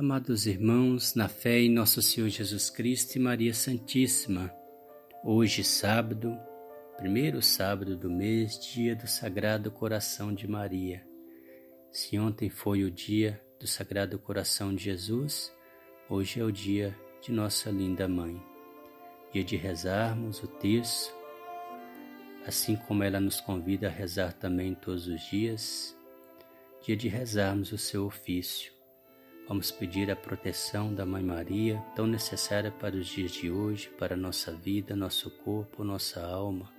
Amados irmãos, na fé em nosso Senhor Jesus Cristo e Maria Santíssima, hoje sábado, primeiro sábado do mês, dia do Sagrado Coração de Maria. Se ontem foi o dia do Sagrado Coração de Jesus, hoje é o dia de nossa linda mãe. Dia de rezarmos o terço, assim como ela nos convida a rezar também todos os dias, dia de rezarmos o seu ofício Vamos pedir a proteção da Mãe Maria, tão necessária para os dias de hoje, para nossa vida, nosso corpo, nossa alma,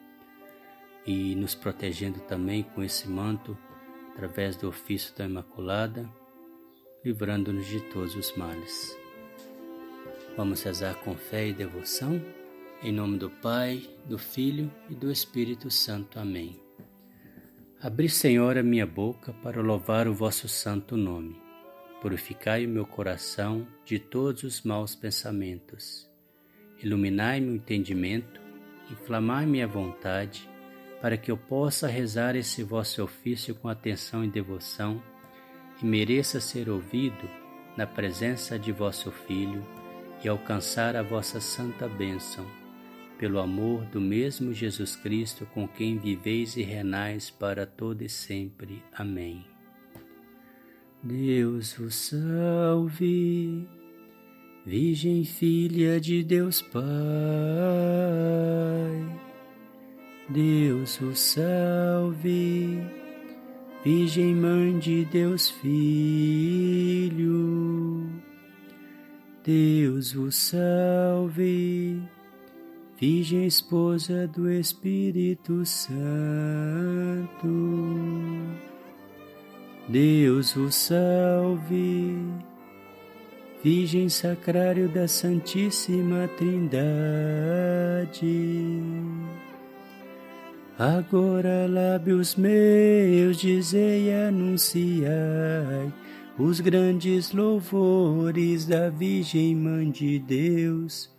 e nos protegendo também com esse manto, através do ofício da Imaculada, livrando-nos de todos os males. Vamos rezar com fé e devoção, em nome do Pai, do Filho e do Espírito Santo. Amém. Abri, Senhor, a minha boca para louvar o vosso santo nome Purificai o meu coração de todos os maus pensamentos. Iluminai-me o entendimento, inflamai-me a vontade, para que eu possa rezar esse vosso ofício com atenção e devoção e mereça ser ouvido na presença de vosso Filho e alcançar a vossa santa bênção, pelo amor do mesmo Jesus Cristo com quem viveis e renais para todo e sempre. Amém. Deus vos salve, Virgem Filha de Deus Pai. Deus vos salve, Virgem Mãe de Deus Filho. Deus vos salve, Virgem Esposa do Espírito Santo. Deus vos salve, Virgem Sacrário da Santíssima Trindade. Agora, lábios meus, dizei e anunciai os grandes louvores da Virgem Mãe de Deus.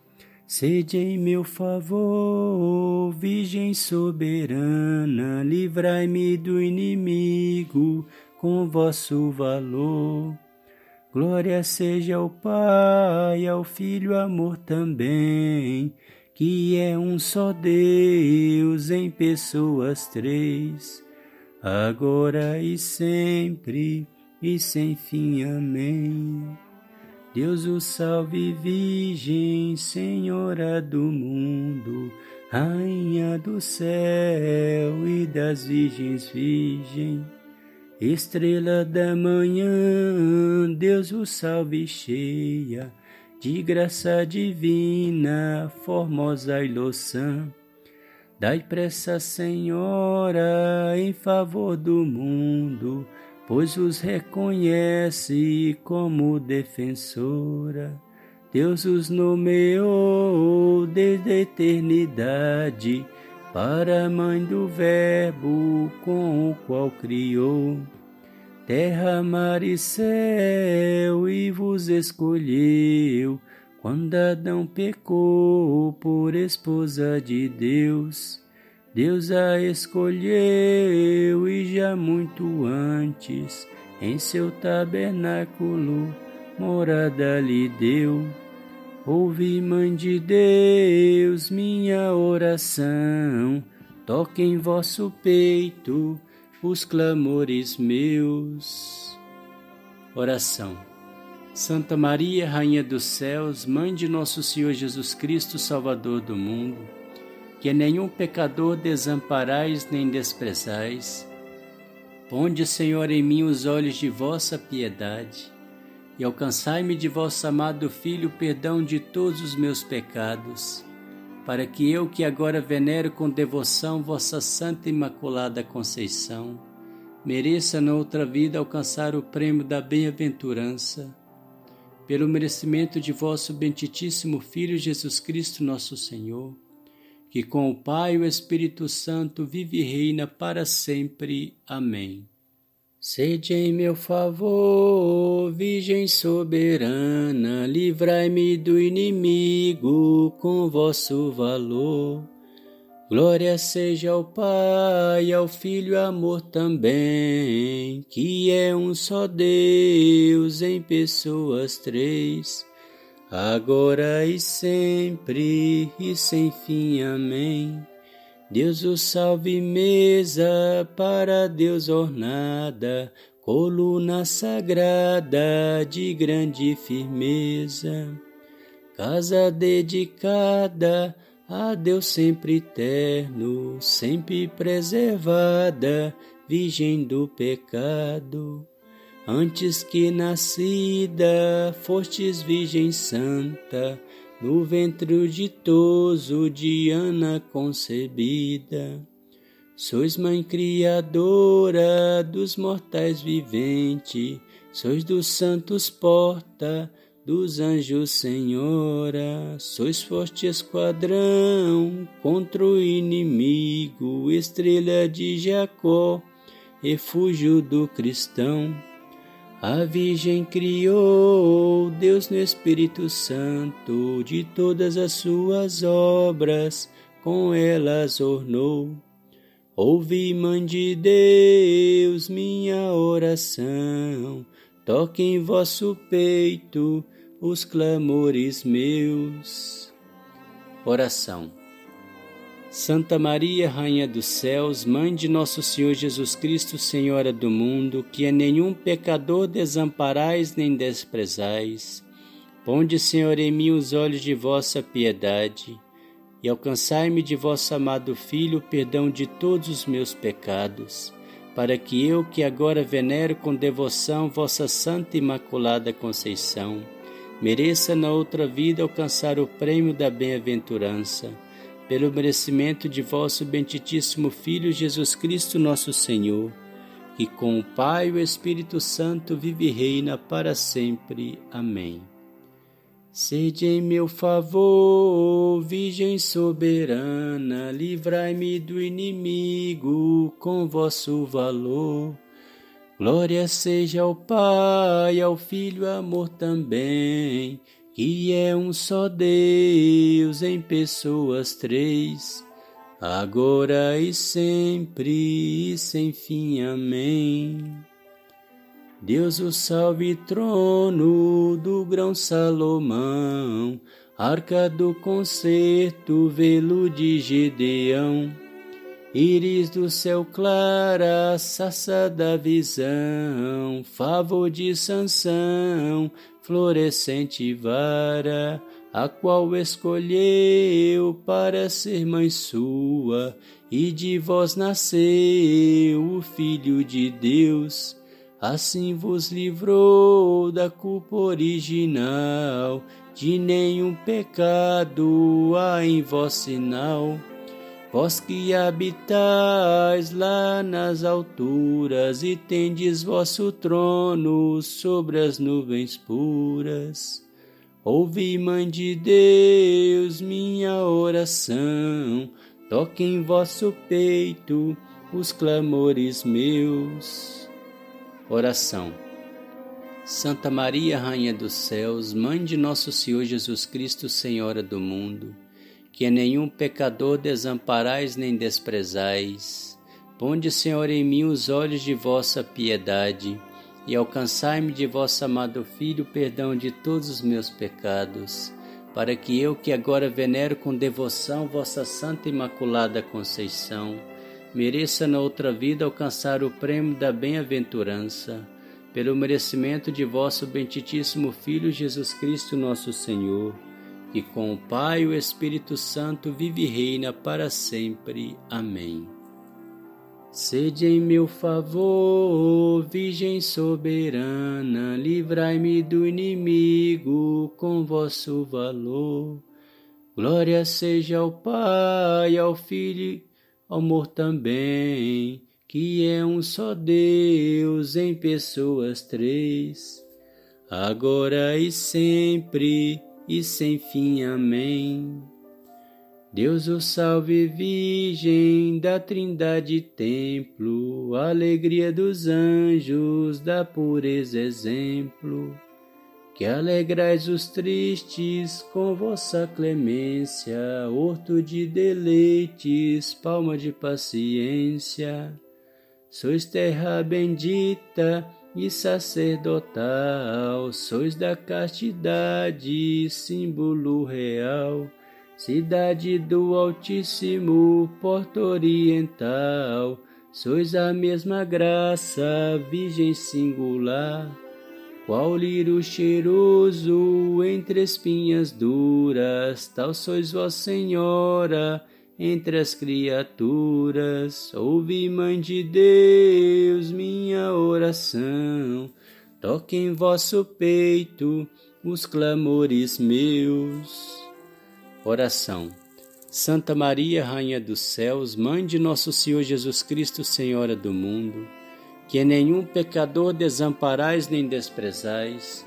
Sede em meu favor, Virgem soberana, livrai-me do inimigo com vosso valor. Glória seja ao Pai, ao Filho, amor também, que é um só Deus em pessoas três, agora e sempre e sem fim. Amém. Deus o salve, Virgem, Senhora do mundo, Rainha do céu e das virgens, Virgem. Estrela da manhã, Deus o salve cheia de graça divina, formosa e louçã. Dai pressa, Senhora, em favor do mundo, pois os reconhece como defensora. Deus os nomeou desde a eternidade para a mãe do Verbo com o qual criou terra, mar e céu e vos escolheu quando Adão pecou por esposa de Deus. Deus a escolheu e já muito antes em seu tabernáculo morada lhe deu Ouve, Mãe de Deus, minha oração, toque em vosso peito os clamores meus. Oração. Santa Maria, Rainha dos Céus, Mãe de nosso Senhor Jesus Cristo, Salvador do mundo, que nenhum pecador desamparais nem desprezais, ponde, Senhor, em mim os olhos de vossa piedade e alcançai-me de vosso amado Filho o perdão de todos os meus pecados, para que eu, que agora venero com devoção vossa Santa Imaculada Conceição, mereça na outra vida alcançar o prêmio da bem-aventurança, pelo merecimento de vosso benditíssimo Filho Jesus Cristo, nosso Senhor, que com o Pai e o Espírito Santo vive e reina para sempre. Amém. Sede em meu favor, Virgem soberana, livrai-me do inimigo com vosso valor. Glória seja ao Pai, ao Filho, amor também, que é um só Deus em pessoas três, agora e sempre e sem fim. Amém. Deus o salve, mesa para Deus ornada, coluna sagrada de grande firmeza, casa dedicada a Deus sempre eterno, sempre preservada, virgem do pecado. Antes que nascida, fostes Virgem Santa, no ventre ditoso de Ana concebida. Sois Mãe Criadora dos mortais viventes, sois dos santos porta, dos anjos, Senhora, sois forte esquadrão contra o inimigo, estrela de Jacó, refúgio do cristão. A Virgem criou Deus no Espírito Santo, de todas as suas obras, com elas ornou. Ouve, Mãe de Deus, minha oração, toque em vosso peito os clamores meus. Oração. Santa Maria, Rainha dos Céus, Mãe de Nosso Senhor Jesus Cristo, Senhora do mundo, que a nenhum pecador desamparais nem desprezais, ponde, Senhor, em mim os olhos de vossa piedade e alcançai-me de vosso amado Filho o perdão de todos os meus pecados, para que eu, que agora venero com devoção vossa Santa Imaculada Conceição, mereça na outra vida alcançar o prêmio da bem-aventurança, pelo merecimento de vosso benditíssimo Filho Jesus Cristo, nosso Senhor, que com o Pai e o Espírito Santo vive e reina para sempre. Amém. Sede em meu favor, Virgem soberana, livrai-me do inimigo com vosso valor. Glória seja ao Pai, ao Filho, amor também, que é um só Deus em pessoas três, agora e sempre e sem fim. Amém. Deus o salve, trono do grão Salomão, arca do concerto, velo de Gedeão Íris do céu clara, saça da visão, favor de Sansão, florescente vara, a qual escolheu para ser mãe sua, e de vós nasceu o Filho de Deus. Assim vos livrou da culpa original, de nenhum pecado há em vós sinal Vós que habitais lá nas alturas e tendes vosso trono sobre as nuvens puras, ouvi, Mãe de Deus, minha oração, toque em vosso peito os clamores meus. Oração. Santa Maria, Rainha dos Céus, Mãe de Nosso Senhor Jesus Cristo, Senhora do mundo, que nenhum pecador desamparais nem desprezais. Ponde, Senhor, em mim os olhos de vossa piedade e alcançai-me de vosso amado Filho perdão de todos os meus pecados, para que eu, que agora venero com devoção vossa Santa Imaculada Conceição, mereça na outra vida alcançar o prêmio da bem-aventurança, pelo merecimento de vosso benditíssimo Filho Jesus Cristo, nosso Senhor e com o Pai e o Espírito Santo vive e reina para sempre. Amém. Sede em meu favor, Virgem soberana, livrai-me do inimigo com vosso valor. Glória seja ao Pai, ao Filho, ao amor também, que é um só Deus em pessoas três, agora e sempre e sem fim. Amém. Deus o salve, Virgem da Trindade Templo, alegria dos anjos, da pureza exemplo. que alegrais os tristes com vossa clemência, horto de deleites, palma de paciência. Sois terra bendita e sacerdotal, sois da castidade, símbolo real, cidade do Altíssimo, porto oriental, sois a mesma graça, virgem singular qual lírio cheiroso entre espinhas duras, tal sois vós, Senhora, entre as criaturas. Ouve, Mãe de Deus, minha oração. Toque em vosso peito os clamores meus. Oração. Santa Maria, Rainha dos Céus, Mãe de nosso Senhor Jesus Cristo, Senhora do mundo que nenhum pecador desamparais nem desprezais.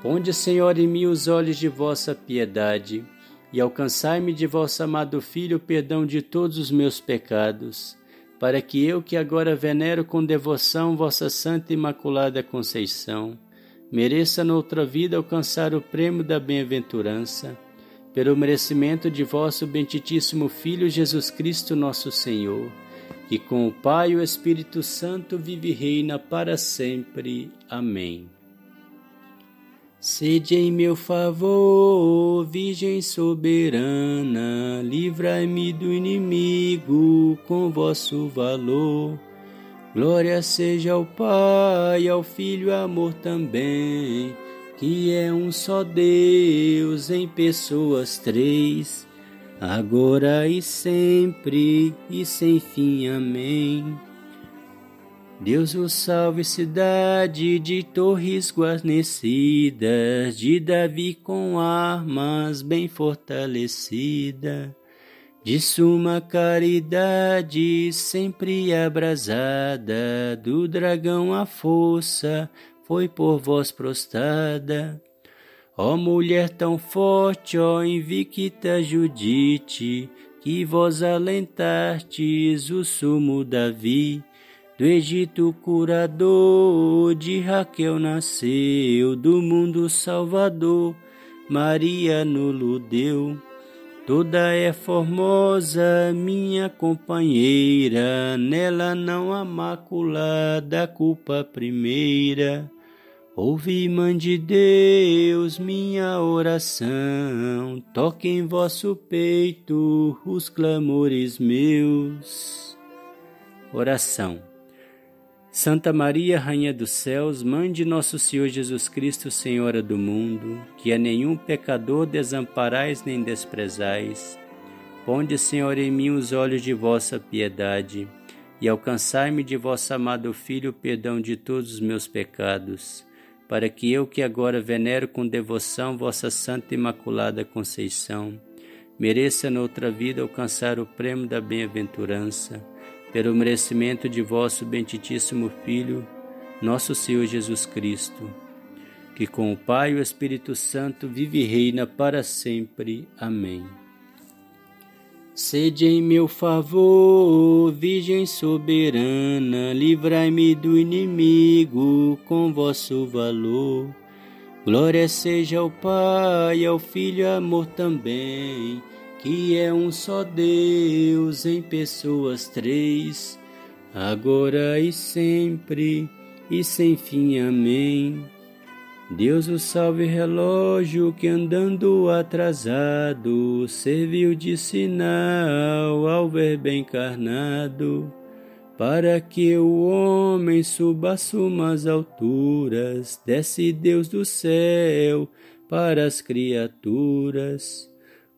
Ponde, Senhor, em mim os olhos de vossa piedade, e alcançai-me de vosso amado Filho o perdão de todos os meus pecados, para que eu, que agora venero com devoção vossa Santa Imaculada Conceição, mereça noutra vida alcançar o prêmio da bem-aventurança, pelo merecimento de vosso benditíssimo Filho Jesus Cristo, nosso Senhor que com o Pai e o Espírito Santo vive e reina para sempre. Amém. Sede em meu favor, Virgem soberana, livrai-me do inimigo com vosso valor. Glória seja ao Pai, ao Filho, amor também, que é um só Deus em pessoas três agora e sempre e sem fim. Amém. Deus o salve, cidade de torres guarnecidas, de Davi com armas bem fortalecida, de suma caridade sempre abrasada, do dragão a força foi por vós prostrada. Ó mulher tão forte, ó invicta Judite, que vós alentastes o sumo Davi, do Egito curador, de Raquel nasceu, do mundo salvador, Maria nulo deu. Toda é formosa, minha companheira, nela não há mácula da culpa primeira. Ouve, Mãe de Deus, minha oração, toque em vosso peito os clamores meus. Oração. Santa Maria, Rainha dos Céus, Mãe de nosso Senhor Jesus Cristo, Senhora do mundo, que a nenhum pecador desamparais nem desprezais, ponde, Senhor, em mim os olhos de vossa piedade e alcançai-me de vosso amado Filho o perdão de todos os meus pecados para que eu que agora venero com devoção vossa Santa Imaculada Conceição, mereça noutra vida alcançar o prêmio da bem-aventurança, pelo merecimento de vosso benditíssimo Filho, nosso Senhor Jesus Cristo, que com o Pai e o Espírito Santo vive e reina para sempre. Amém. Sede em meu favor, Virgem soberana, livrai-me do inimigo com vosso valor. Glória seja ao Pai, ao Filho, amor também, que é um só Deus em pessoas três, agora e sempre e sem fim. Amém. Deus o salve relógio que andando atrasado serviu de sinal ao verbo encarnado, para que o homem suba sumas alturas, desce Deus do céu para as criaturas,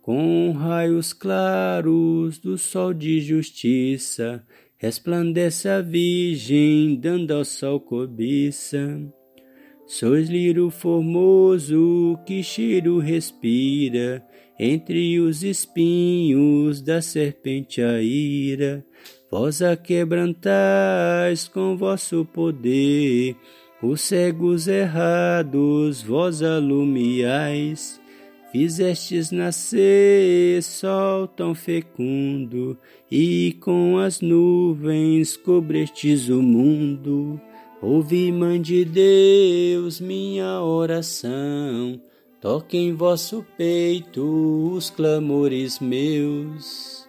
com raios claros do sol de justiça, resplandece a Virgem, dando ao sol cobiça. Sois lírio formoso que cheiro respira entre os espinhos da serpente a ira. Vós a quebrantais com vosso poder, os cegos errados vós alumiais. Fizestes nascer sol tão fecundo, e com as nuvens cobrestes o mundo. Ouve, Mãe de Deus, minha oração. Toque em vosso peito os clamores meus.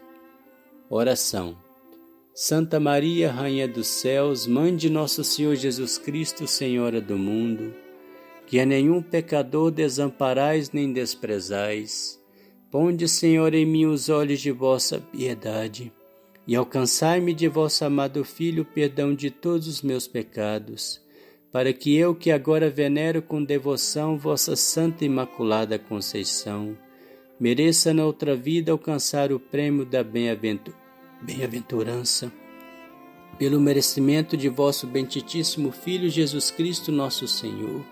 Oração. Santa Maria, Rainha dos Céus, Mãe de Nosso Senhor Jesus Cristo, Senhora do mundo, que a nenhum pecador desamparais nem desprezais. Ponde, Senhor, em mim os olhos de vossa piedade e alcançai-me de vosso amado Filho o perdão de todos os meus pecados, para que eu, que agora venero com devoção vossa Santa Imaculada Conceição, mereça na outra vida alcançar o prêmio da bem-aventurança, pelo merecimento de vosso benditíssimo Filho Jesus Cristo, nosso Senhor,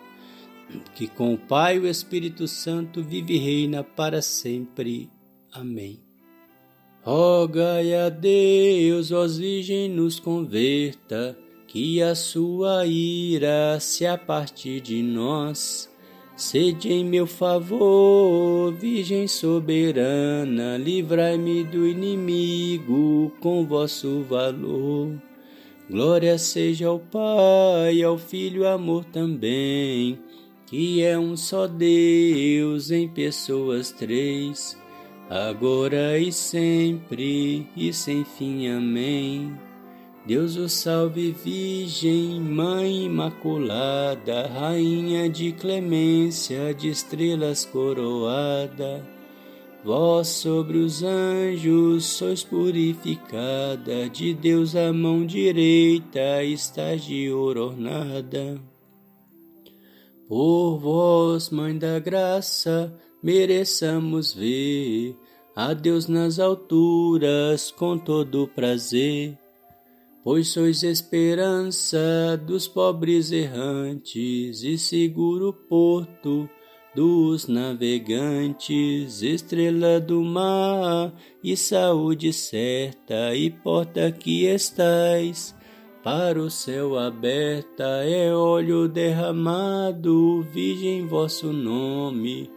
que com o Pai e o Espírito Santo vive e reina para sempre. Amém. Rogai a Deus, ó Virgem, nos converta, que a sua ira se aparte de nós. Sede em meu favor, Virgem soberana, livrai-me do inimigo com vosso valor. Glória seja ao Pai, ao Filho, amor também, que é um só Deus em pessoas três agora e sempre e sem fim. Amém. Deus o salve, Virgem, Mãe Imaculada, Rainha de clemência, de estrelas coroada. Vós sobre os anjos sois purificada, de Deus a mão direita estás de ornada. Por vós, Mãe da Graça, mereçamos ver a Deus nas alturas com todo prazer, pois sois esperança dos pobres errantes e seguro porto dos navegantes, estrela do mar e saúde certa e porta que estais para o céu aberta é óleo derramado, virgem vosso nome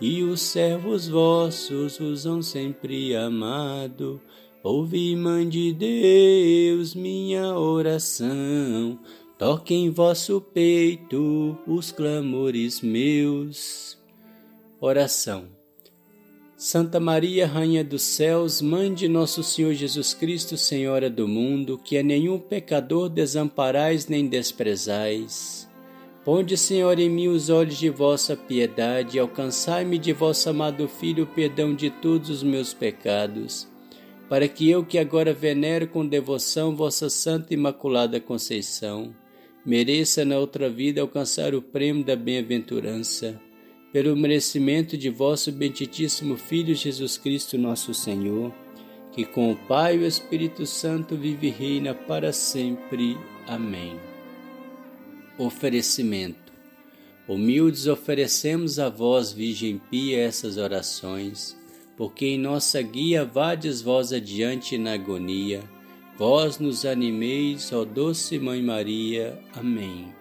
e os servos vossos usam sempre amado. Ouvi, Mãe de Deus, minha oração, toque em vosso peito os clamores meus. Oração. Santa Maria, Rainha dos Céus, Mãe de Nosso Senhor Jesus Cristo, Senhora do mundo, que a nenhum pecador desamparais nem desprezais. Ponde, Senhor, em mim os olhos de vossa piedade, e alcançai-me de vosso amado Filho o perdão de todos os meus pecados, para que eu, que agora venero com devoção vossa Santa Imaculada Conceição, mereça na outra vida alcançar o prêmio da bem-aventurança, pelo merecimento de vosso benditíssimo Filho Jesus Cristo, nosso Senhor, que com o Pai e o Espírito Santo vive e reina para sempre. Amém oferecimento. Humildes oferecemos a vós, Virgem Pia, essas orações, porque em nossa guia vades vós adiante na agonia. Vós nos animeis, ó doce Mãe Maria. Amém.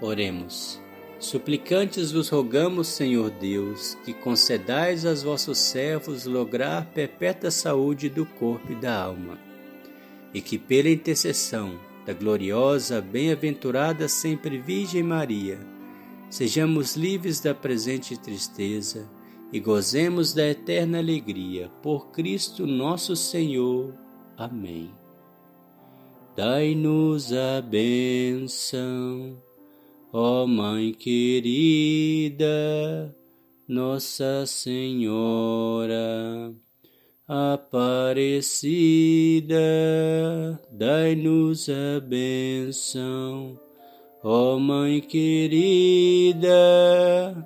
Oremos. Suplicantes vos rogamos, Senhor Deus, que concedais aos vossos servos lograr perpétua saúde do corpo e da alma, e que pela intercessão da gloriosa, bem-aventurada sempre Virgem Maria, sejamos livres da presente tristeza e gozemos da eterna alegria. Por Cristo nosso Senhor. Amém. Dai-nos a bênção, ó Mãe querida, Nossa Senhora Aparecida, dai-nos a benção. Ó Mãe querida,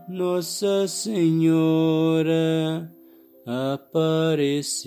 Nossa Senhora Aparecida.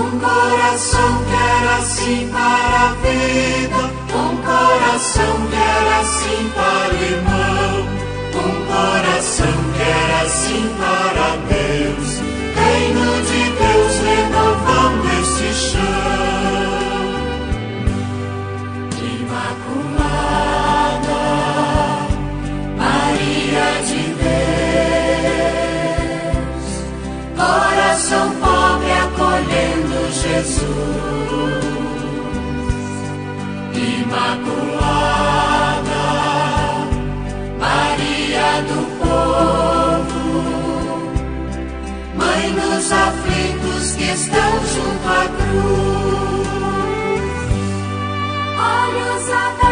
Um coração que era assim para a vida, um coração que era assim para o irmão, um coração que era assim para Deus, reino de Deus renovando este chão. Jesus. Imaculada, Maria do povo, Mãe dos aflitos que estão junto à cruz, olhos abertos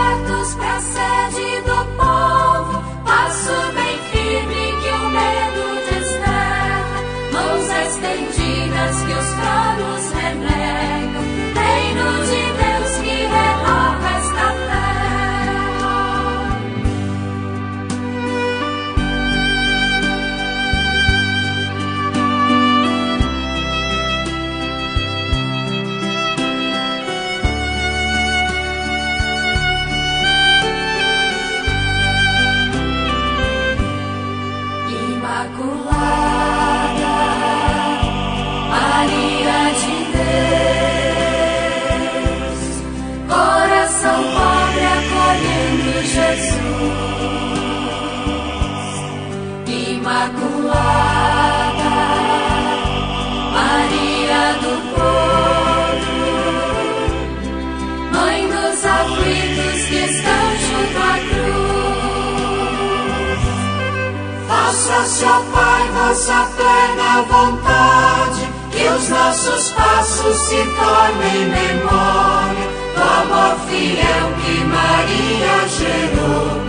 vossa plena vontade, que os nossos passos se tornem memória do amor fiel que Maria gerou.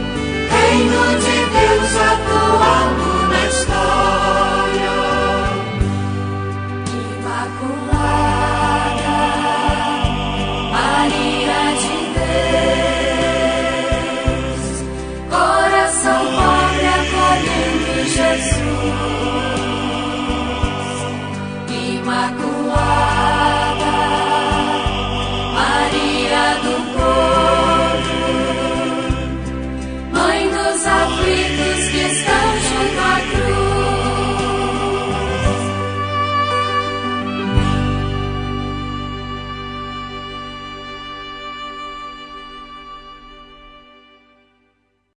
Reino de Deus na história.